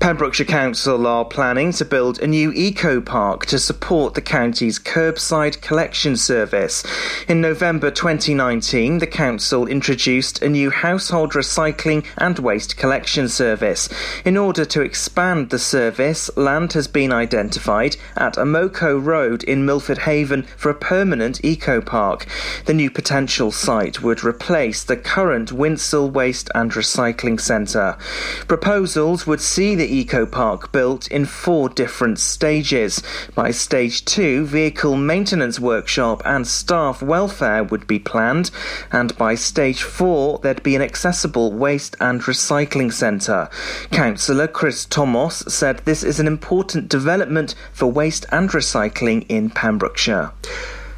Pembrokeshire Council are planning to build a new eco park to support the county's curbside collection service. In November 2019, the council introduced a new household recycling and waste collection service. In order to expand the service, land has been identified at Amoco Road in Milford Haven for a permanent eco park. The new potential site would replace the current Winsell Waste and Recycling Centre. Proposals would see the eco park built in four different stages. By stage two, vehicle maintenance workshop and staff welfare would be planned, and by stage four, there'd be an accessible waste and recycling centre. Councillor Chris Thomas said this is an important development for waste and recycling in Pembrokeshire.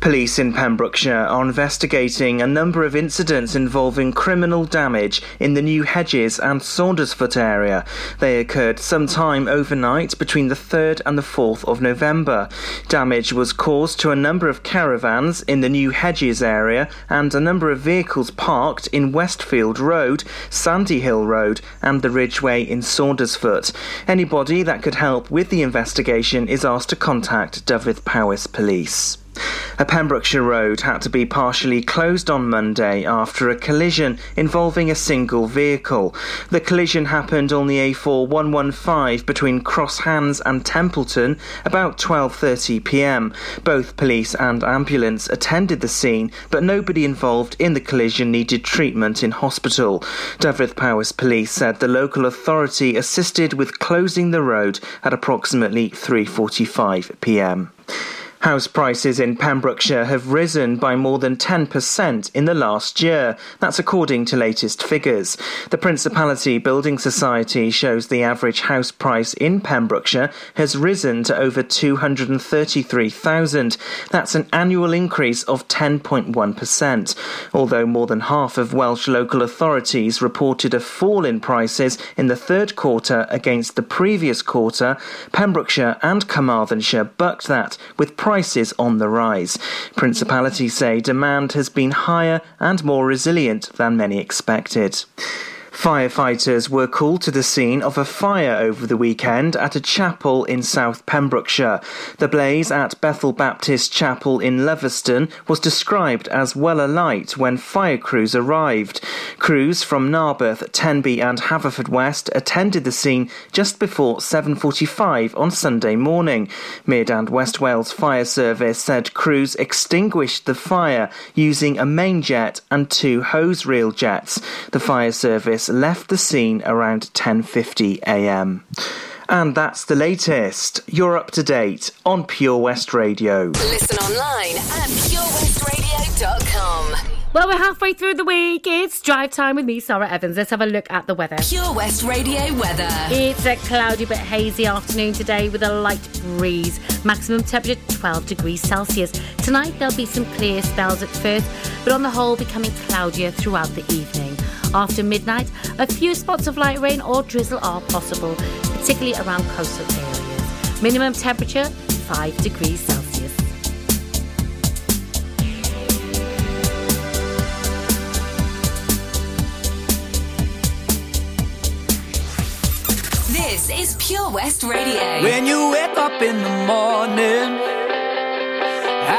Police in Pembrokeshire are investigating a number of incidents involving criminal damage in the New Hedges and Saundersfoot area. They occurred sometime overnight between the 3rd and the 4th of November. Damage was caused to a number of caravans in the New Hedges area and a number of vehicles parked in Westfield Road, Sandy Hill Road, and the Ridgeway in Saundersfoot. Anybody that could help with the investigation is asked to contact Dyfed Powys Police. A Pembrokeshire road had to be partially closed on Monday after a collision involving a single vehicle. The collision happened on the A4115 between Cross Hands and Templeton about 12:30 p.m. Both police and ambulance attended the scene, but nobody involved in the collision needed treatment in hospital. Dyfed Powys Police said the local authority assisted with closing the road at approximately 3:45 p.m. House prices in Pembrokeshire have risen by more than 10% in the last year. That's according to latest figures. The Principality Building Society shows the average house price in Pembrokeshire has risen to over 233,000. That's an annual increase of 10.1%. Although more than half of Welsh local authorities reported a fall in prices in the third quarter against the previous quarter, Pembrokeshire and Carmarthenshire bucked that with on the rise. Principalities say demand has been higher and more resilient than many expected. Firefighters were called to the scene of a fire over the weekend at a chapel in South Pembrokeshire. The blaze at Bethel Baptist Chapel in Loveston was described as well alight when fire crews arrived. Crews from Narberth, Tenby and Haverfordwest attended the scene just before 7.45 on Sunday morning. Mid and West Wales Fire Service said crews extinguished the fire using a main jet and two hose reel jets. The fire service left the scene around 10:50 a.m. And that's the latest. You're up to date on Pure West Radio. Listen online at purewestradio.com. Well, we're halfway through the week. It's drive time with me, Sara Evans. Let's have a look at the weather. Pure West Radio weather. It's a cloudy but hazy afternoon today with a light breeze. Maximum temperature 12 degrees Celsius. Tonight there'll be some clear spells at first, but on the whole becoming cloudier throughout the evening. After midnight, a few spots of light rain or drizzle are possible, particularly around coastal areas. Minimum temperature 5 degrees Celsius. This is Pure West Radio. When you wake up in the morning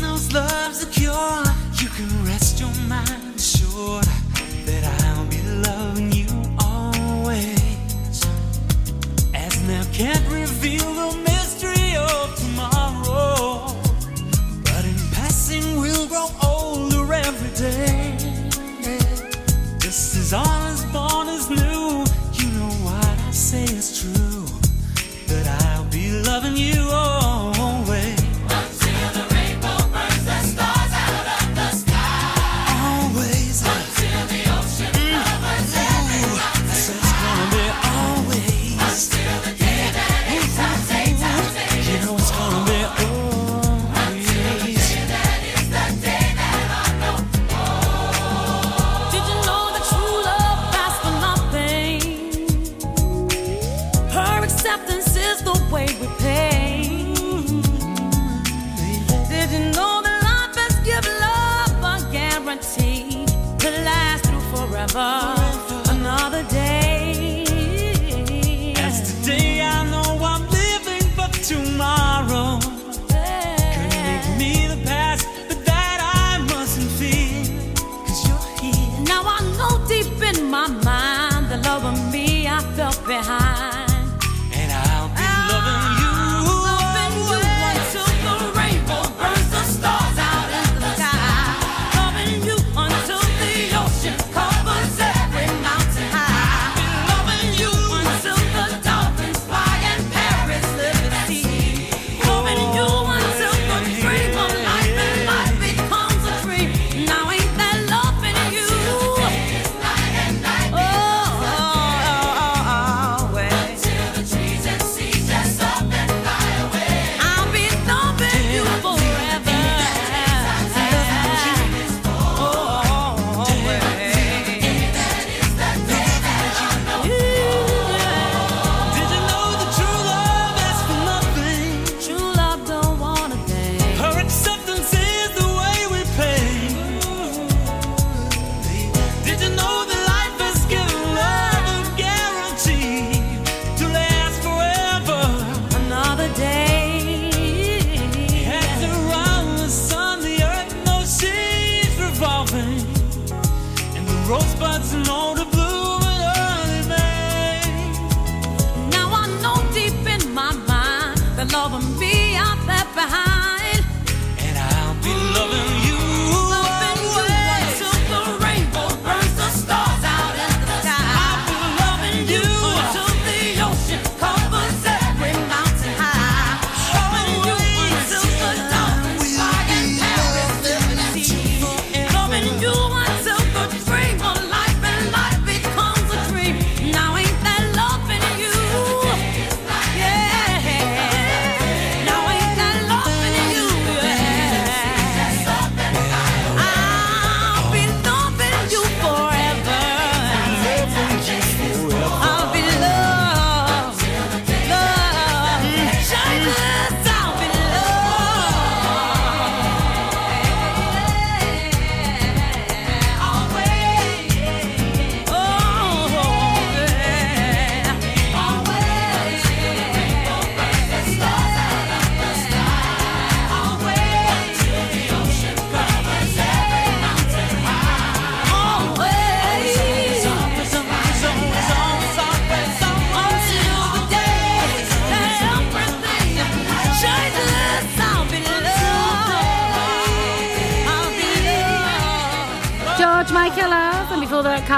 knows love's a cure. You can rest your mind assured.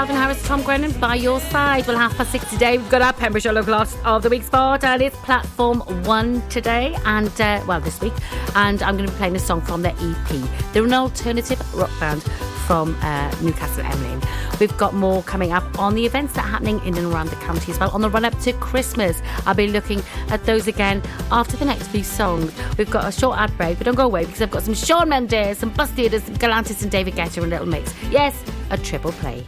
Calvin Harris, Tom Grennan by your side. Well, half past six today, we've got our Pembrokeshire Local Artist of the Week spot, and it's Platform One today, and uh, well, this week. And I'm going to be playing a song from their EP. They're an alternative rock band from uh, Newcastle Emlyn. We've got more coming up on the events that are happening in and around the county as well. On the run up to Christmas, I'll be looking at those again after the next few songs. We've got a short ad break, but don't go away because I've got some Shawn Mendes, some Bus Theatre, some Galantis and David Guetta and Little Mix. Yes, a triple play.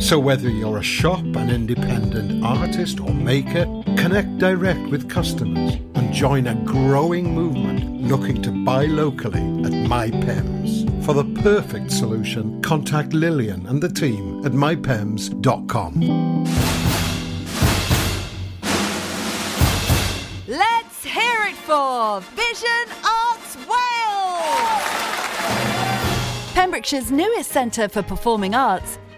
So whether you're a shop, an independent artist or maker, connect direct with customers and join a growing movement looking to buy locally at MyPems. For the perfect solution, contact Lillian and the team at mypems.com. Let's hear it for Vision Arts Wales! Pembrokeshire's newest centre for performing arts,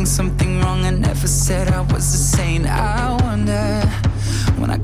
saying something wrong. I never said I was wonder when I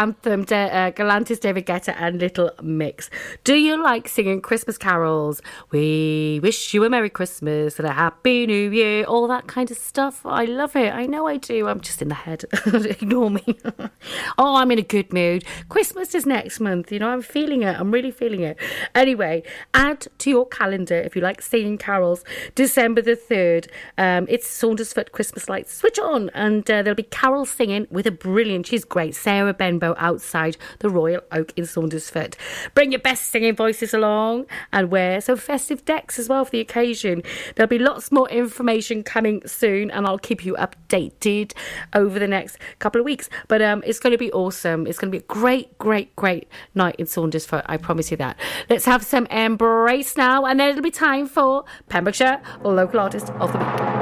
Anthem, to, uh, Galantis, David Guetta, and Little Mix. Do you like singing Christmas carols? We wish you a Merry Christmas and a Happy New Year, all that kind of stuff. I love it. I know I do. I'm just in the head. Ignore me. oh, I'm in a good mood. Christmas is next month. You know, I'm feeling it. I'm really feeling it. Anyway, add to your calendar if you like singing carols. December the 3rd, um, it's Saundersfoot Christmas lights. Switch on, and uh, there'll be carol singing with a brilliant, she's great, Sarah Benbow outside the Royal Oak in Saundersfoot. Bring your best singing voices along and wear some festive decks as well for the occasion. There'll be lots more information coming soon, and I'll keep you updated over the next couple of weeks. But um, it's going to be awesome. It's going to be a great, great, great night in Saundersfoot. I promise you that. Let's have some embrace now, and then it'll be time for Pembrokeshire Local Artist of the Week.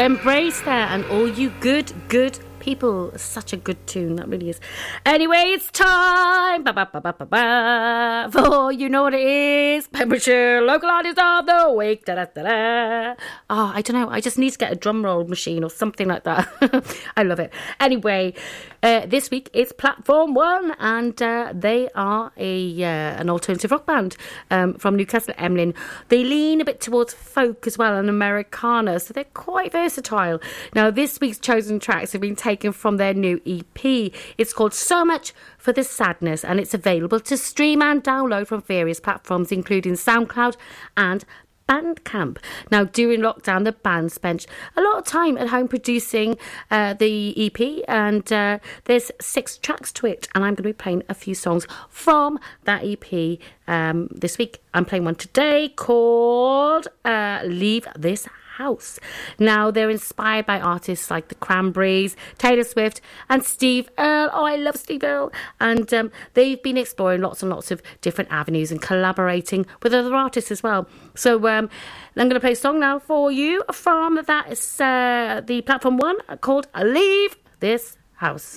Embrace that, and all you good, good people. Such a good tune, that really is. Anyway, it's time ba, ba, ba, for you know what it is. Pembrokeshire local artist of the week. Da, da, da. Oh, I don't know. I just need to get a drum roll machine or something like that. I love it. Anyway, uh, this week it's Platform One, and uh, they are a uh, an alternative rock band um, from Newcastle Emlyn. They lean a bit towards folk as well and Americana, so they're quite versatile. Now, this week's chosen tracks have been taken from their new EP. It's called So Much for the Sadness, and it's available to stream and download from various platforms, including SoundCloud and Bandcamp. Now, during lockdown, the band spent a lot of time at home producing uh, the EP, and uh, there's six tracks to it. And I'm going to be playing a few songs from that EP um, this week. I'm playing one today called uh, Leave This House. Now, they're inspired by artists like the Cranberries, Taylor Swift, and Steve Earle. Oh, I love Steve Earle. And um, they've been exploring lots and lots of different avenues and collaborating with other artists as well. So, um, I'm going to play a song now for you from that is uh, the platform one called Leave This House.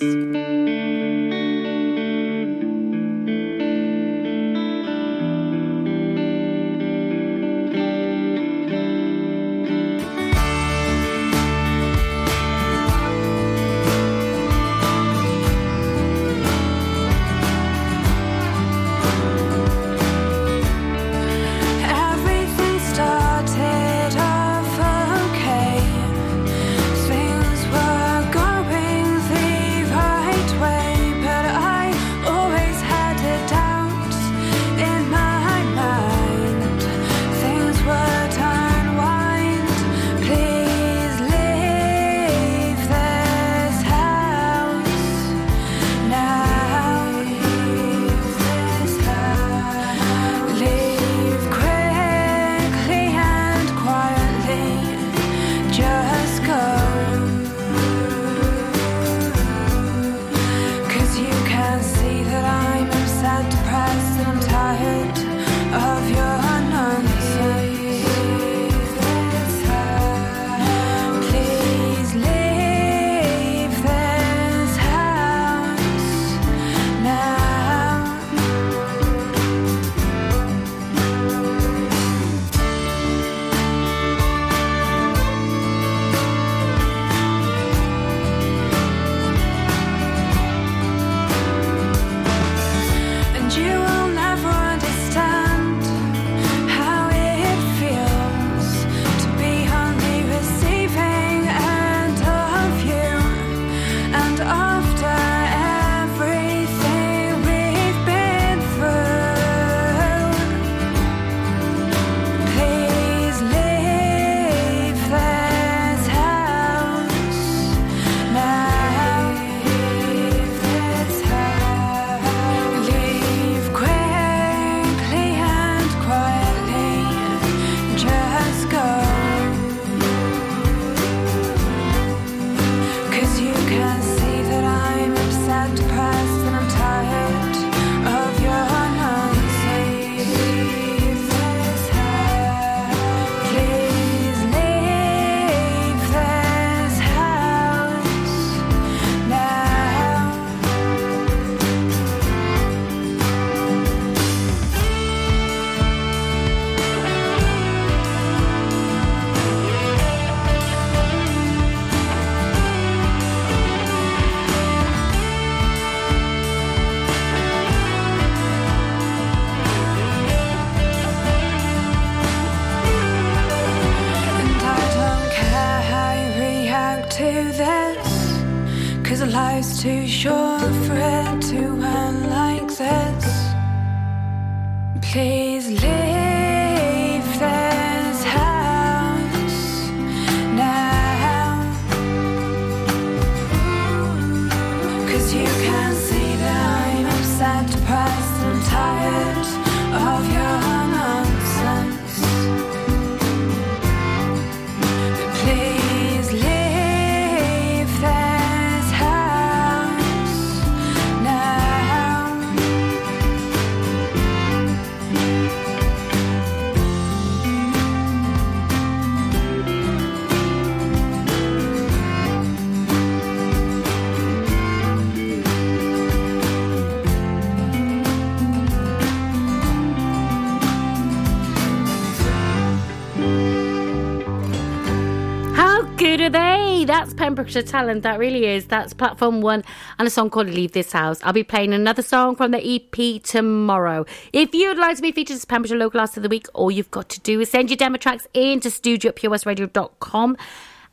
Talent, that really is. That's Platform One and a song called Leave This House. I'll be playing another song from the EP tomorrow. If you'd like to be featured as Pembrokeshire Local Artist of the Week, all you've got to do is send your demo tracks in to studio at purewestradio.com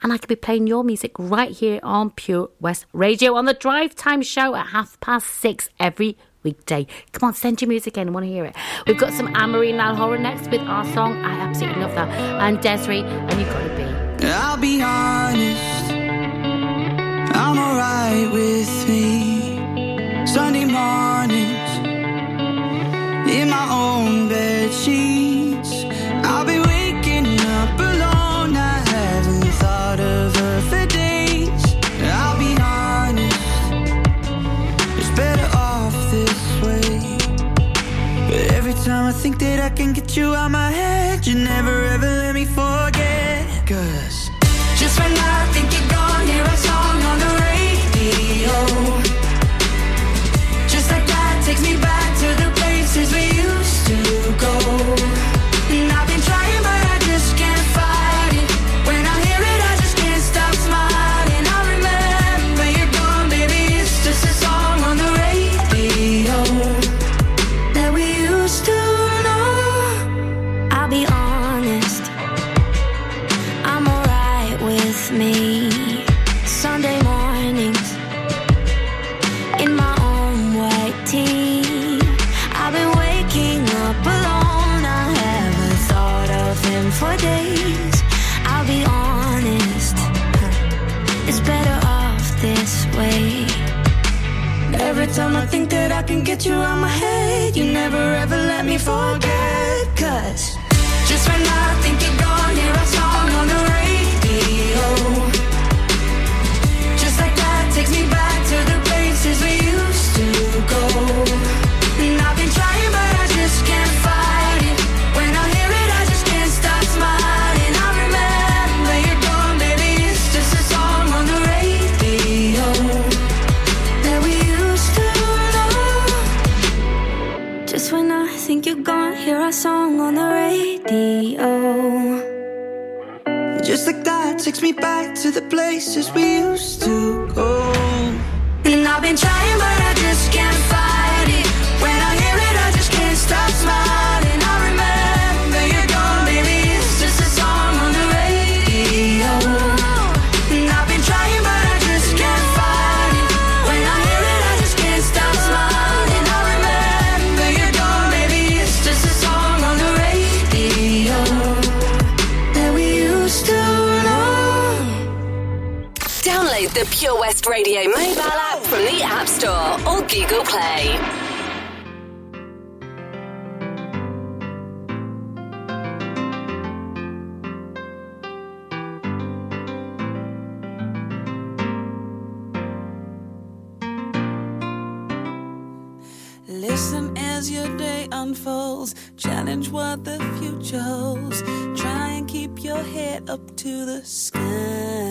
and I could be playing your music right here on Pure West Radio on the Drive Time Show at half past six every weekday. Come on, send your music in. I want to hear it. We've got some Anne-Marie Niall Horan next with our song. I absolutely love that. And Des'ree, and You've Got to Be. I'll be honest, I'm alright with me. Sunday mornings, in my own bed sheets. I'll be waking up alone. I haven't thought of her for days. I'll be honest, it's better off this way. But every time I think that I can get you out my head, you never ever let me forget. Cause can get you out my head, you never ever let me forget. Cause just when I think you're gone, takes me back to the places we used to go. And I've been trying, but I just can't Pure West Radio mobile app from the App Store or Google Play. Listen as your day unfolds. Challenge what the future holds. Try and keep your head up to the sky.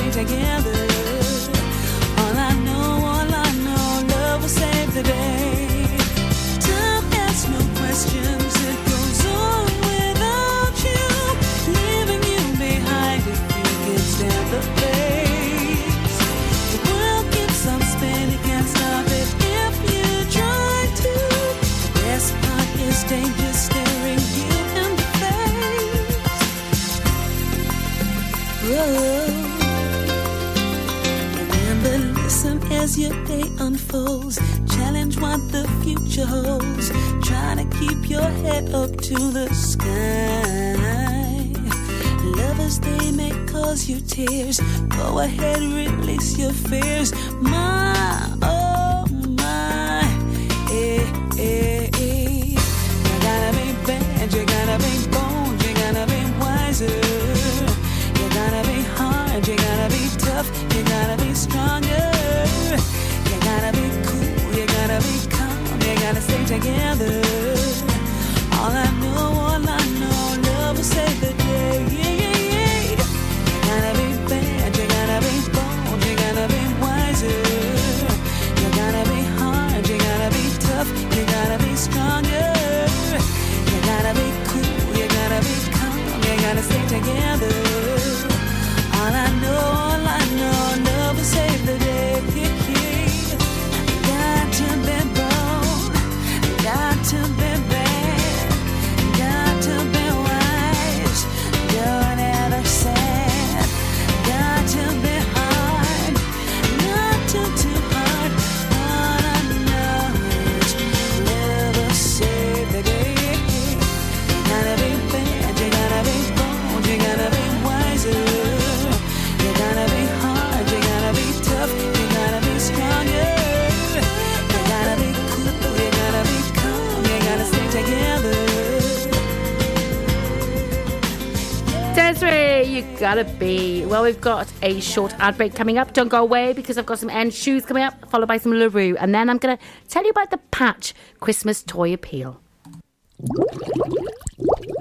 stay together. As your day unfolds. Challenge what the future holds. Try to keep your head up to the sky. Lovers, they may cause you tears. Go ahead, release your fears. My, together. You gotta be. Well, we've got a short ad break coming up. Don't go away because I've got some end shoes coming up, followed by some La Roux. And then I'm gonna tell you about the Patch Christmas Toy Appeal.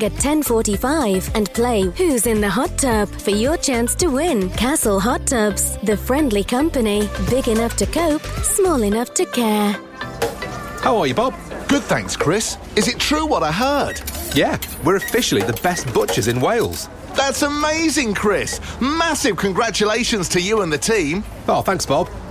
at 10:45 and play Who's in the Hot Tub for your chance to win. Castle Hot Tubs, the friendly company, big enough to cope, small enough to care. How are you, Bob? Good, thanks, Chris. Is it true what I heard? Yeah, we're officially the best butchers in Wales. That's amazing, Chris. Massive congratulations to you and the team. Oh, thanks, Bob.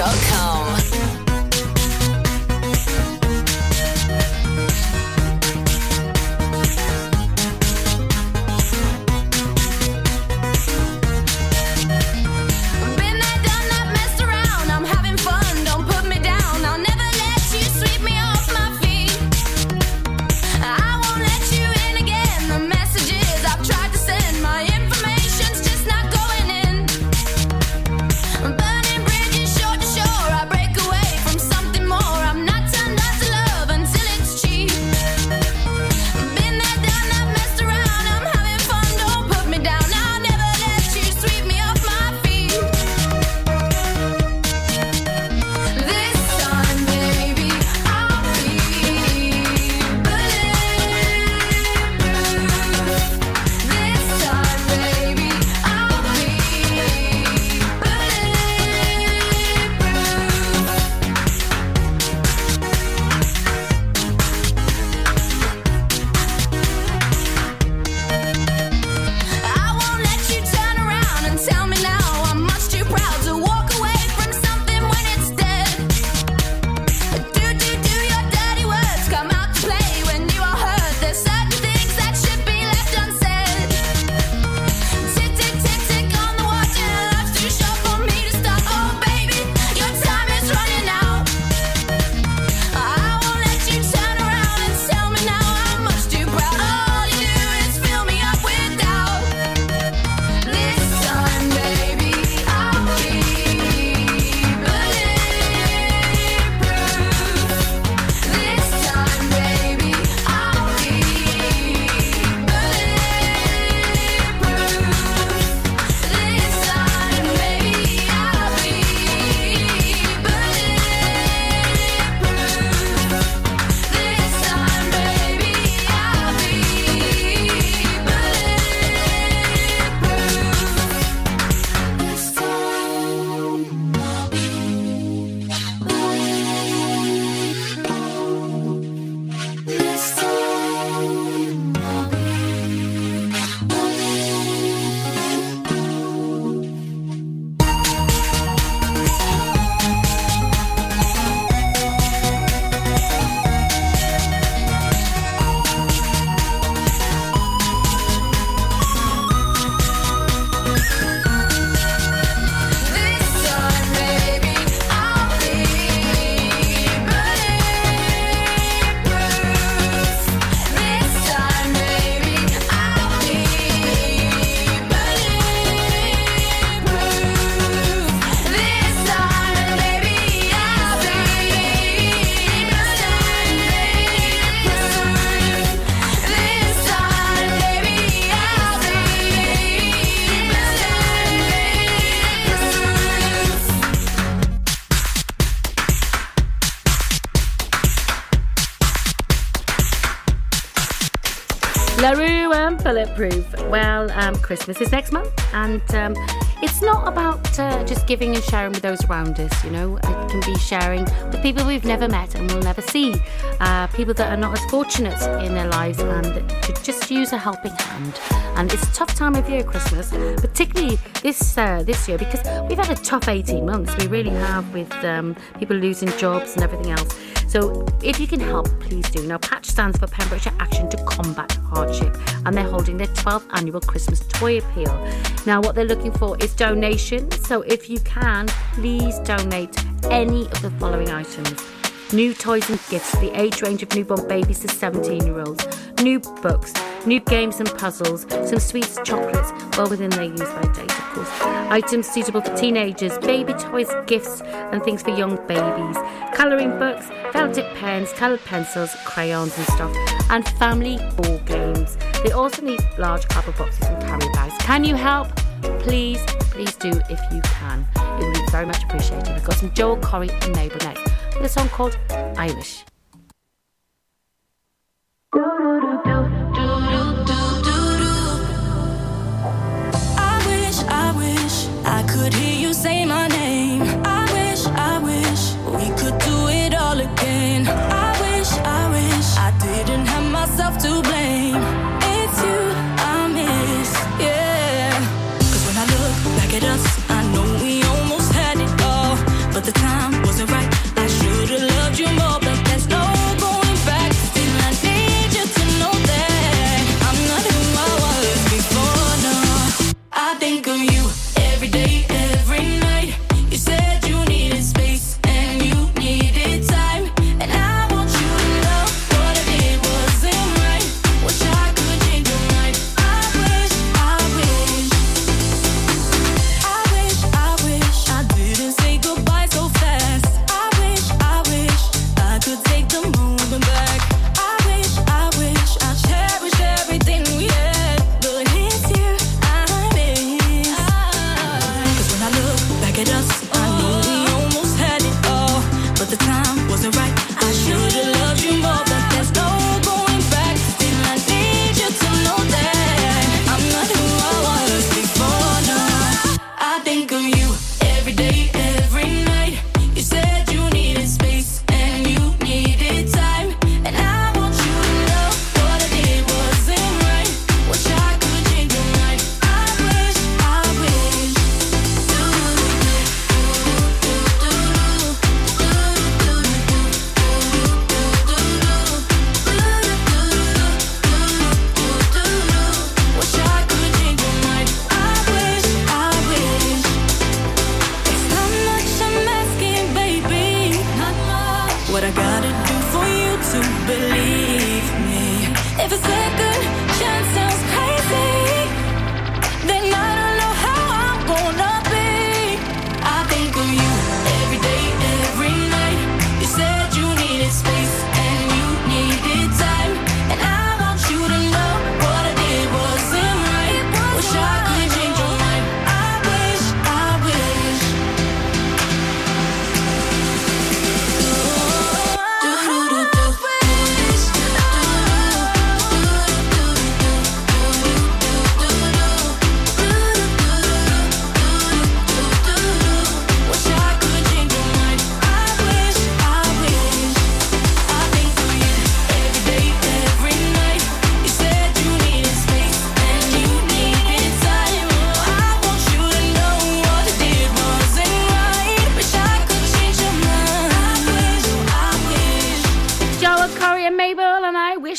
Dot com. Bulletproof. Well, um, Christmas is next month, and um, it's not about uh, just giving and sharing with those around us, you know. It can be sharing with people we've never met and will never see, uh, people that are not as fortunate in their lives and could just use a helping hand. And it's a tough time of year, Christmas, particularly this uh, this year because we've had a tough 18 months. We really have with um, people losing jobs and everything else. So if you can help, please do. Now, Patch stands for Pembrokeshire Action to Combat Hardship, and they're holding their 12th annual Christmas Toy Appeal. Now, what they're looking for is donations. So if you can, please donate any of the following items. New toys and gifts, for the age range of newborn babies to 17 year olds, new books, new games and puzzles, some sweets, chocolates, well within their use by date, of course. Items suitable for teenagers, baby toys, gifts, and things for young babies, colouring books, tip pens, coloured pencils, crayons and stuff, and family board games. They also need large cardboard boxes and carry bags. Can you help? Please, please do if you can. It would be very much appreciated. We've got some Joel Corry and Mabel next with a song called I Wish.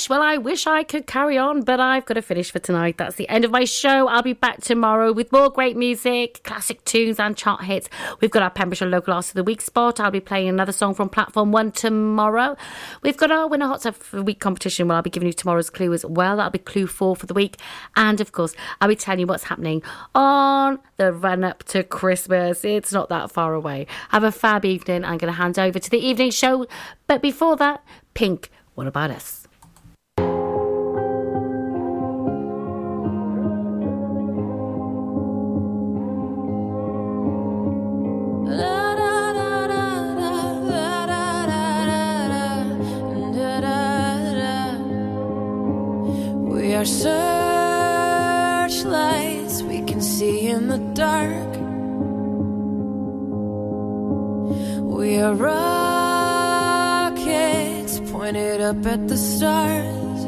Wish, well, I wish I could carry on, but I've got to finish for tonight. That's the end of my show. I'll be back tomorrow with more great music, classic tunes, and chart hits. We've got our Pembrokeshire Local Artist of the Week spot. I'll be playing another song from Platform 1 tomorrow. We've got our Winner Hot Tub for the Week competition, where I'll be giving you tomorrow's clue as well. That'll be clue four for the week. And of course, I'll be telling you what's happening on the run up to Christmas. It's not that far away. Have a fab evening. I'm going to hand over to the evening show. But before that, Pink, what about us? our searchlights, we can see in the dark. We are rockets pointed up at the stars.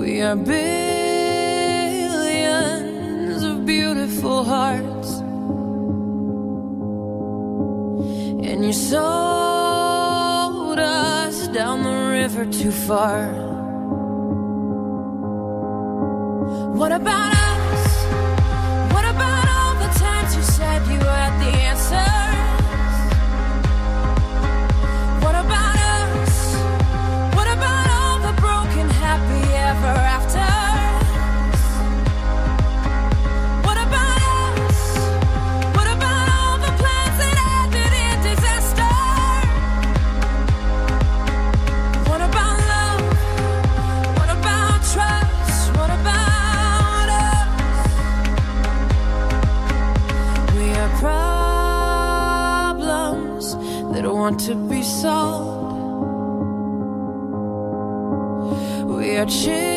We are billions of beautiful hearts, and your soul river too far. What about us? What about to be sold. We are children.